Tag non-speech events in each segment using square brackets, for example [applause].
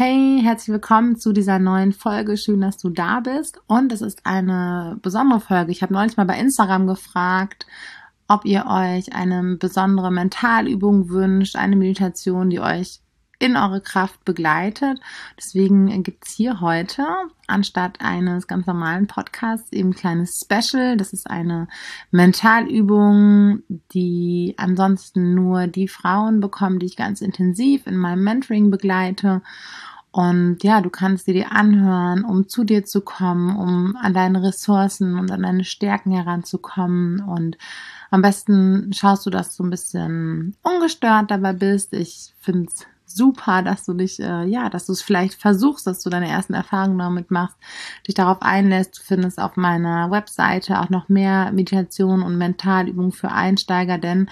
Hey, herzlich willkommen zu dieser neuen Folge. Schön, dass du da bist. Und es ist eine besondere Folge. Ich habe neulich mal bei Instagram gefragt, ob ihr euch eine besondere Mentalübung wünscht, eine Meditation, die euch in eure Kraft begleitet. Deswegen gibt's hier heute anstatt eines ganz normalen Podcasts eben ein kleines Special. Das ist eine Mentalübung, die ansonsten nur die Frauen bekommen, die ich ganz intensiv in meinem Mentoring begleite. Und ja, du kannst sie dir anhören, um zu dir zu kommen, um an deine Ressourcen und an deine Stärken heranzukommen. Und am besten schaust du, dass du ein bisschen ungestört dabei bist. Ich finde es super, dass du dich, äh, ja, dass du es vielleicht versuchst, dass du deine ersten Erfahrungen damit machst, dich darauf einlässt. Du findest auf meiner Webseite auch noch mehr Meditation und Mentalübungen für Einsteiger, denn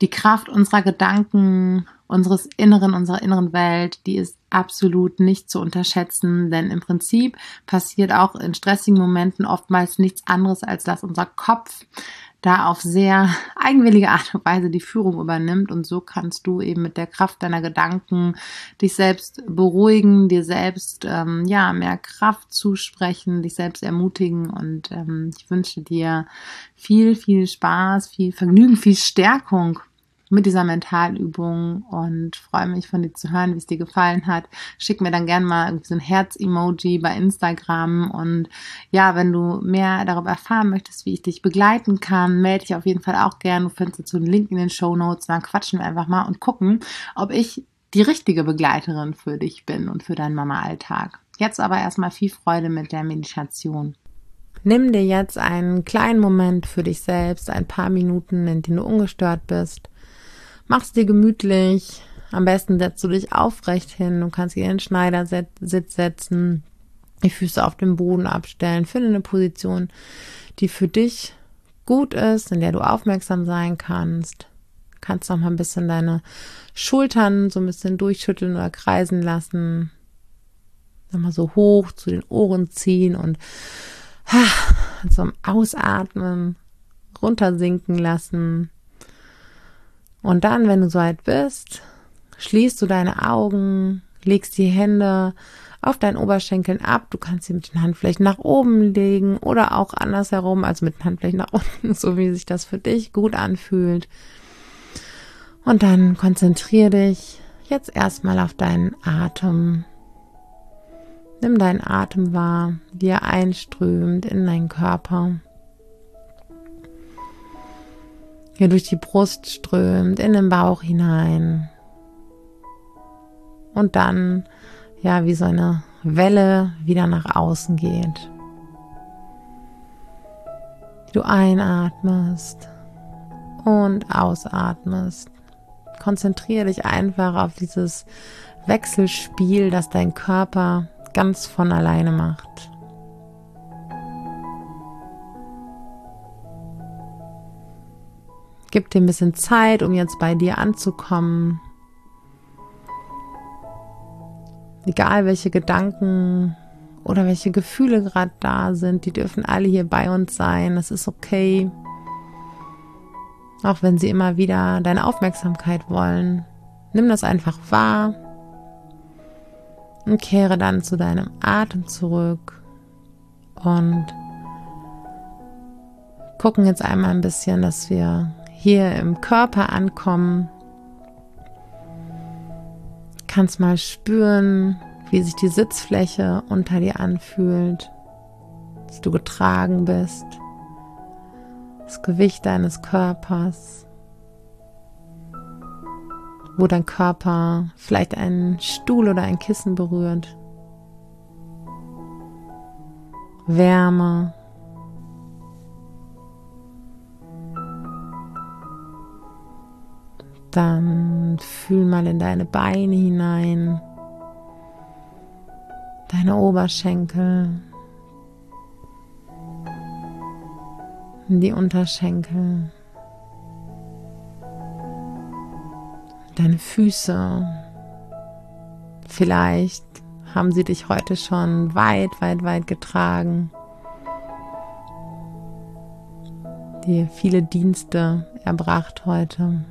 die Kraft unserer Gedanken, unseres Inneren, unserer inneren Welt, die ist absolut nicht zu unterschätzen, denn im Prinzip passiert auch in stressigen Momenten oftmals nichts anderes, als dass unser Kopf da auf sehr eigenwillige Art und Weise die Führung übernimmt. Und so kannst du eben mit der Kraft deiner Gedanken dich selbst beruhigen, dir selbst ähm, ja mehr Kraft zusprechen, dich selbst ermutigen. Und ähm, ich wünsche dir viel, viel Spaß, viel Vergnügen, viel Stärkung mit dieser Mentalübung und freue mich von dir zu hören, wie es dir gefallen hat. Schick mir dann gerne mal so ein Herz-Emoji bei Instagram und ja, wenn du mehr darüber erfahren möchtest, wie ich dich begleiten kann, melde dich auf jeden Fall auch gerne. Du findest dazu einen Link in den Show Notes. Dann quatschen wir einfach mal und gucken, ob ich die richtige Begleiterin für dich bin und für deinen Mama-Alltag. Jetzt aber erstmal viel Freude mit der Meditation. Nimm dir jetzt einen kleinen Moment für dich selbst, ein paar Minuten, in denen du ungestört bist. Mach's dir gemütlich. Am besten setzt du dich aufrecht hin. Du kannst dir in den Schneidersitz setzen, die Füße auf dem Boden abstellen. Finde eine Position, die für dich gut ist, in der du aufmerksam sein kannst. Kannst noch mal ein bisschen deine Schultern so ein bisschen durchschütteln oder kreisen lassen. Nochmal so hoch zu den Ohren ziehen und zum Ausatmen runtersinken lassen. Und dann, wenn du so weit bist, schließt du deine Augen, legst die Hände auf deinen Oberschenkeln ab. Du kannst sie mit den Handflächen nach oben legen oder auch andersherum, also mit den Handflächen nach [laughs] unten, so wie sich das für dich gut anfühlt. Und dann konzentriere dich jetzt erstmal auf deinen Atem. Nimm deinen Atem wahr, wie er einströmt in deinen Körper hier durch die Brust strömt, in den Bauch hinein. Und dann, ja, wie so eine Welle wieder nach außen geht. Du einatmest und ausatmest. Konzentriere dich einfach auf dieses Wechselspiel, das dein Körper ganz von alleine macht. Gib dir ein bisschen Zeit, um jetzt bei dir anzukommen. Egal welche Gedanken oder welche Gefühle gerade da sind, die dürfen alle hier bei uns sein. Das ist okay. Auch wenn sie immer wieder deine Aufmerksamkeit wollen. Nimm das einfach wahr und kehre dann zu deinem Atem zurück und gucken jetzt einmal ein bisschen, dass wir hier im Körper ankommen. Kannst mal spüren, wie sich die Sitzfläche unter dir anfühlt, dass du getragen bist, das Gewicht deines Körpers, wo dein Körper vielleicht einen Stuhl oder ein Kissen berührt. Wärme, Dann fühl mal in deine Beine hinein, deine Oberschenkel, die Unterschenkel, deine Füße. Vielleicht haben sie dich heute schon weit, weit, weit getragen. Dir viele Dienste erbracht heute.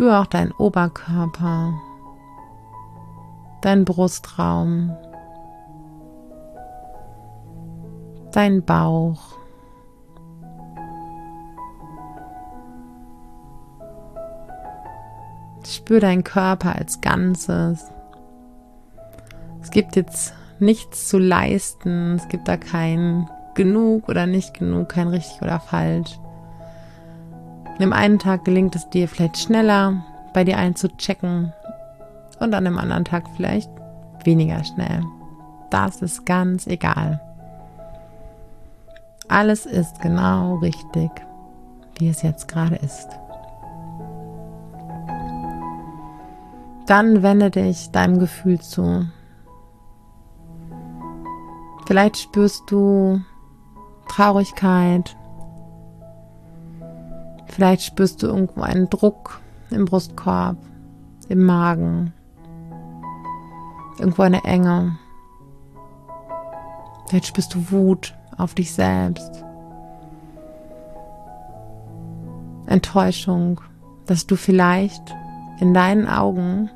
Spür auch deinen Oberkörper, deinen Brustraum, deinen Bauch. Spür deinen Körper als Ganzes. Es gibt jetzt nichts zu leisten. Es gibt da kein genug oder nicht genug, kein richtig oder falsch. An dem einen Tag gelingt es dir vielleicht schneller, bei dir einzuchecken und an dem anderen Tag vielleicht weniger schnell. Das ist ganz egal. Alles ist genau richtig, wie es jetzt gerade ist. Dann wende dich deinem Gefühl zu. Vielleicht spürst du Traurigkeit. Vielleicht spürst du irgendwo einen Druck im Brustkorb, im Magen, irgendwo eine Enge. Vielleicht spürst du Wut auf dich selbst. Enttäuschung, dass du vielleicht in deinen Augen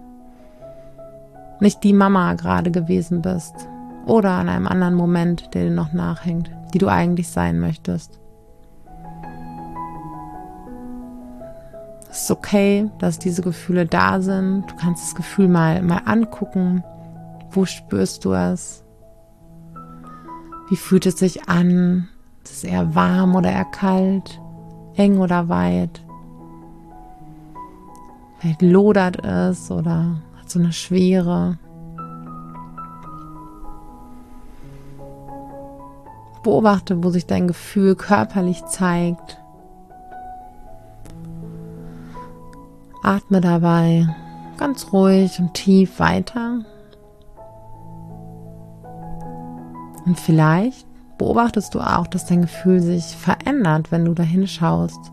nicht die Mama gerade gewesen bist oder an einem anderen Moment, der dir noch nachhängt, die du eigentlich sein möchtest. Ist okay, dass diese Gefühle da sind. Du kannst das Gefühl mal, mal angucken. Wo spürst du es? Wie fühlt es sich an? Ist es eher warm oder eher kalt? Eng oder weit? Vielleicht lodert es oder hat so eine Schwere. Beobachte, wo sich dein Gefühl körperlich zeigt. Atme dabei ganz ruhig und tief weiter. Und vielleicht beobachtest du auch, dass dein Gefühl sich verändert, wenn du da hinschaust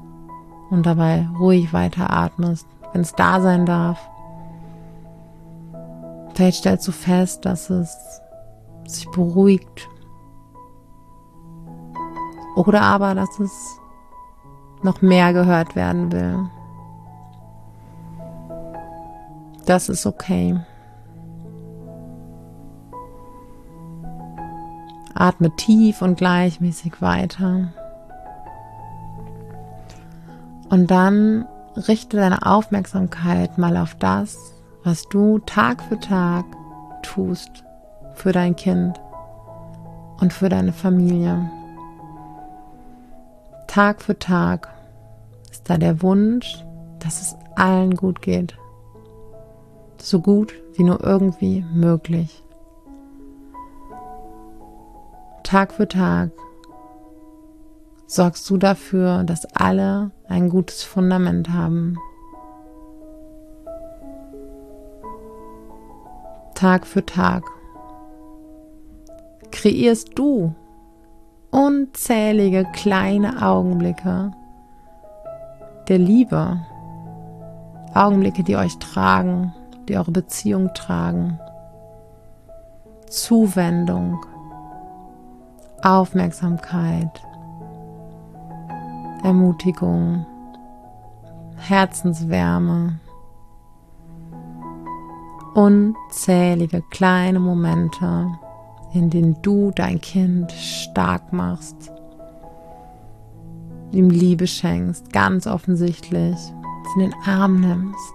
und dabei ruhig weiter atmest, wenn es da sein darf. Vielleicht stellst du fest, dass es sich beruhigt. Oder aber, dass es noch mehr gehört werden will. Das ist okay. Atme tief und gleichmäßig weiter. Und dann richte deine Aufmerksamkeit mal auf das, was du Tag für Tag tust für dein Kind und für deine Familie. Tag für Tag ist da der Wunsch, dass es allen gut geht. So gut wie nur irgendwie möglich. Tag für Tag sorgst du dafür, dass alle ein gutes Fundament haben. Tag für Tag kreierst du unzählige kleine Augenblicke der Liebe. Augenblicke, die euch tragen, die eure Beziehung tragen. Zuwendung, Aufmerksamkeit, Ermutigung, Herzenswärme, unzählige kleine Momente, in denen du dein Kind stark machst, ihm Liebe schenkst, ganz offensichtlich, in den Arm nimmst.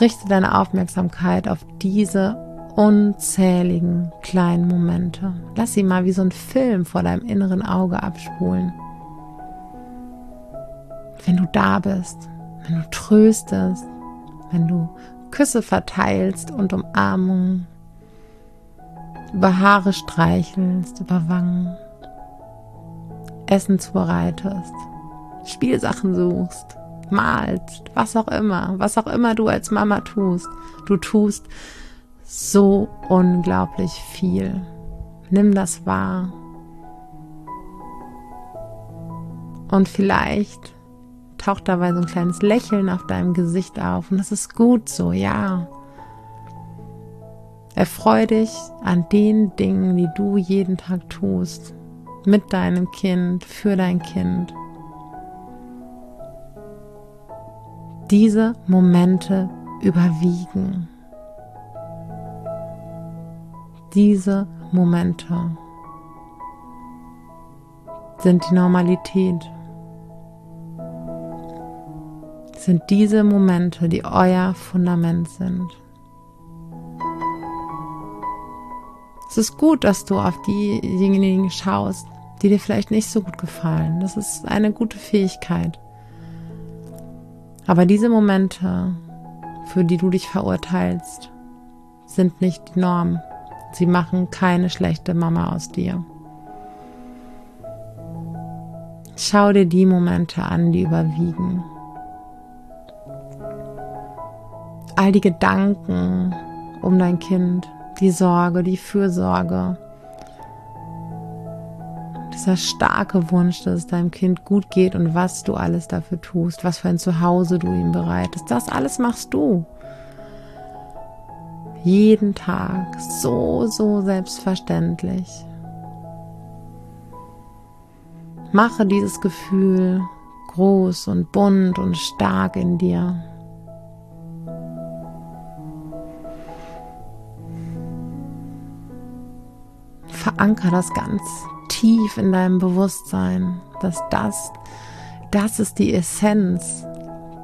Richte deine Aufmerksamkeit auf diese unzähligen kleinen Momente. Lass sie mal wie so ein Film vor deinem inneren Auge abspulen. Wenn du da bist, wenn du tröstest, wenn du Küsse verteilst und Umarmungen, über Haare streichelst, über Wangen, Essen zubereitest, Spielsachen suchst, malst, was auch immer, was auch immer du als Mama tust. Du tust so unglaublich viel. Nimm das wahr. Und vielleicht taucht dabei so ein kleines Lächeln auf deinem Gesicht auf. Und das ist gut so, ja. Erfreu dich an den Dingen, die du jeden Tag tust. Mit deinem Kind, für dein Kind. Diese Momente überwiegen. Diese Momente sind die Normalität. Sind diese Momente, die euer Fundament sind. Es ist gut, dass du auf diejenigen schaust, die dir vielleicht nicht so gut gefallen. Das ist eine gute Fähigkeit. Aber diese Momente, für die du dich verurteilst, sind nicht die Norm. Sie machen keine schlechte Mama aus dir. Schau dir die Momente an, die überwiegen. All die Gedanken um dein Kind, die Sorge, die Fürsorge, dieser starke Wunsch, dass es deinem Kind gut geht und was du alles dafür tust, was für ein Zuhause du ihm bereitest, das alles machst du. Jeden Tag so, so selbstverständlich. Mache dieses Gefühl groß und bunt und stark in dir. Veranker das ganz tief in deinem Bewusstsein, dass das, das ist die Essenz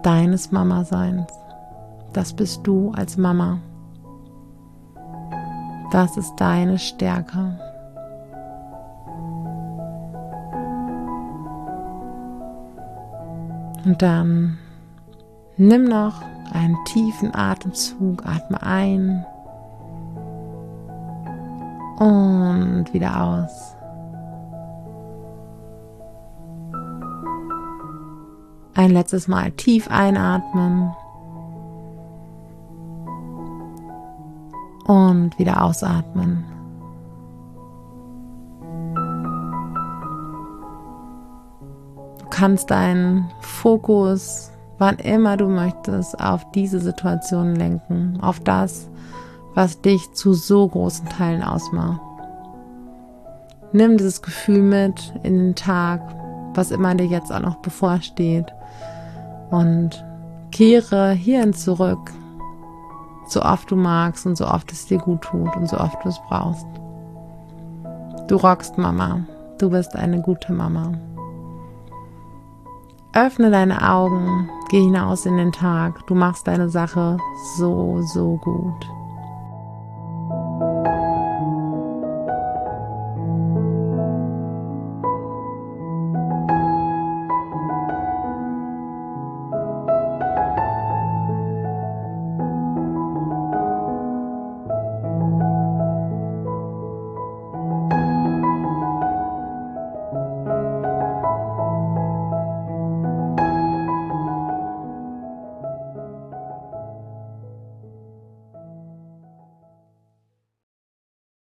deines Mama-Seins. Das bist du als Mama. Das ist deine Stärke. Und dann nimm noch einen tiefen Atemzug, atme ein und wieder aus. Ein letztes Mal tief einatmen. Und wieder ausatmen. Du kannst deinen Fokus, wann immer du möchtest, auf diese Situation lenken, auf das, was dich zu so großen Teilen ausmacht. Nimm dieses Gefühl mit in den Tag, was immer dir jetzt auch noch bevorsteht und kehre hierhin zurück, so oft du magst und so oft es dir gut tut und so oft du es brauchst. Du rockst, Mama. Du bist eine gute Mama. Öffne deine Augen, geh hinaus in den Tag. Du machst deine Sache so, so gut.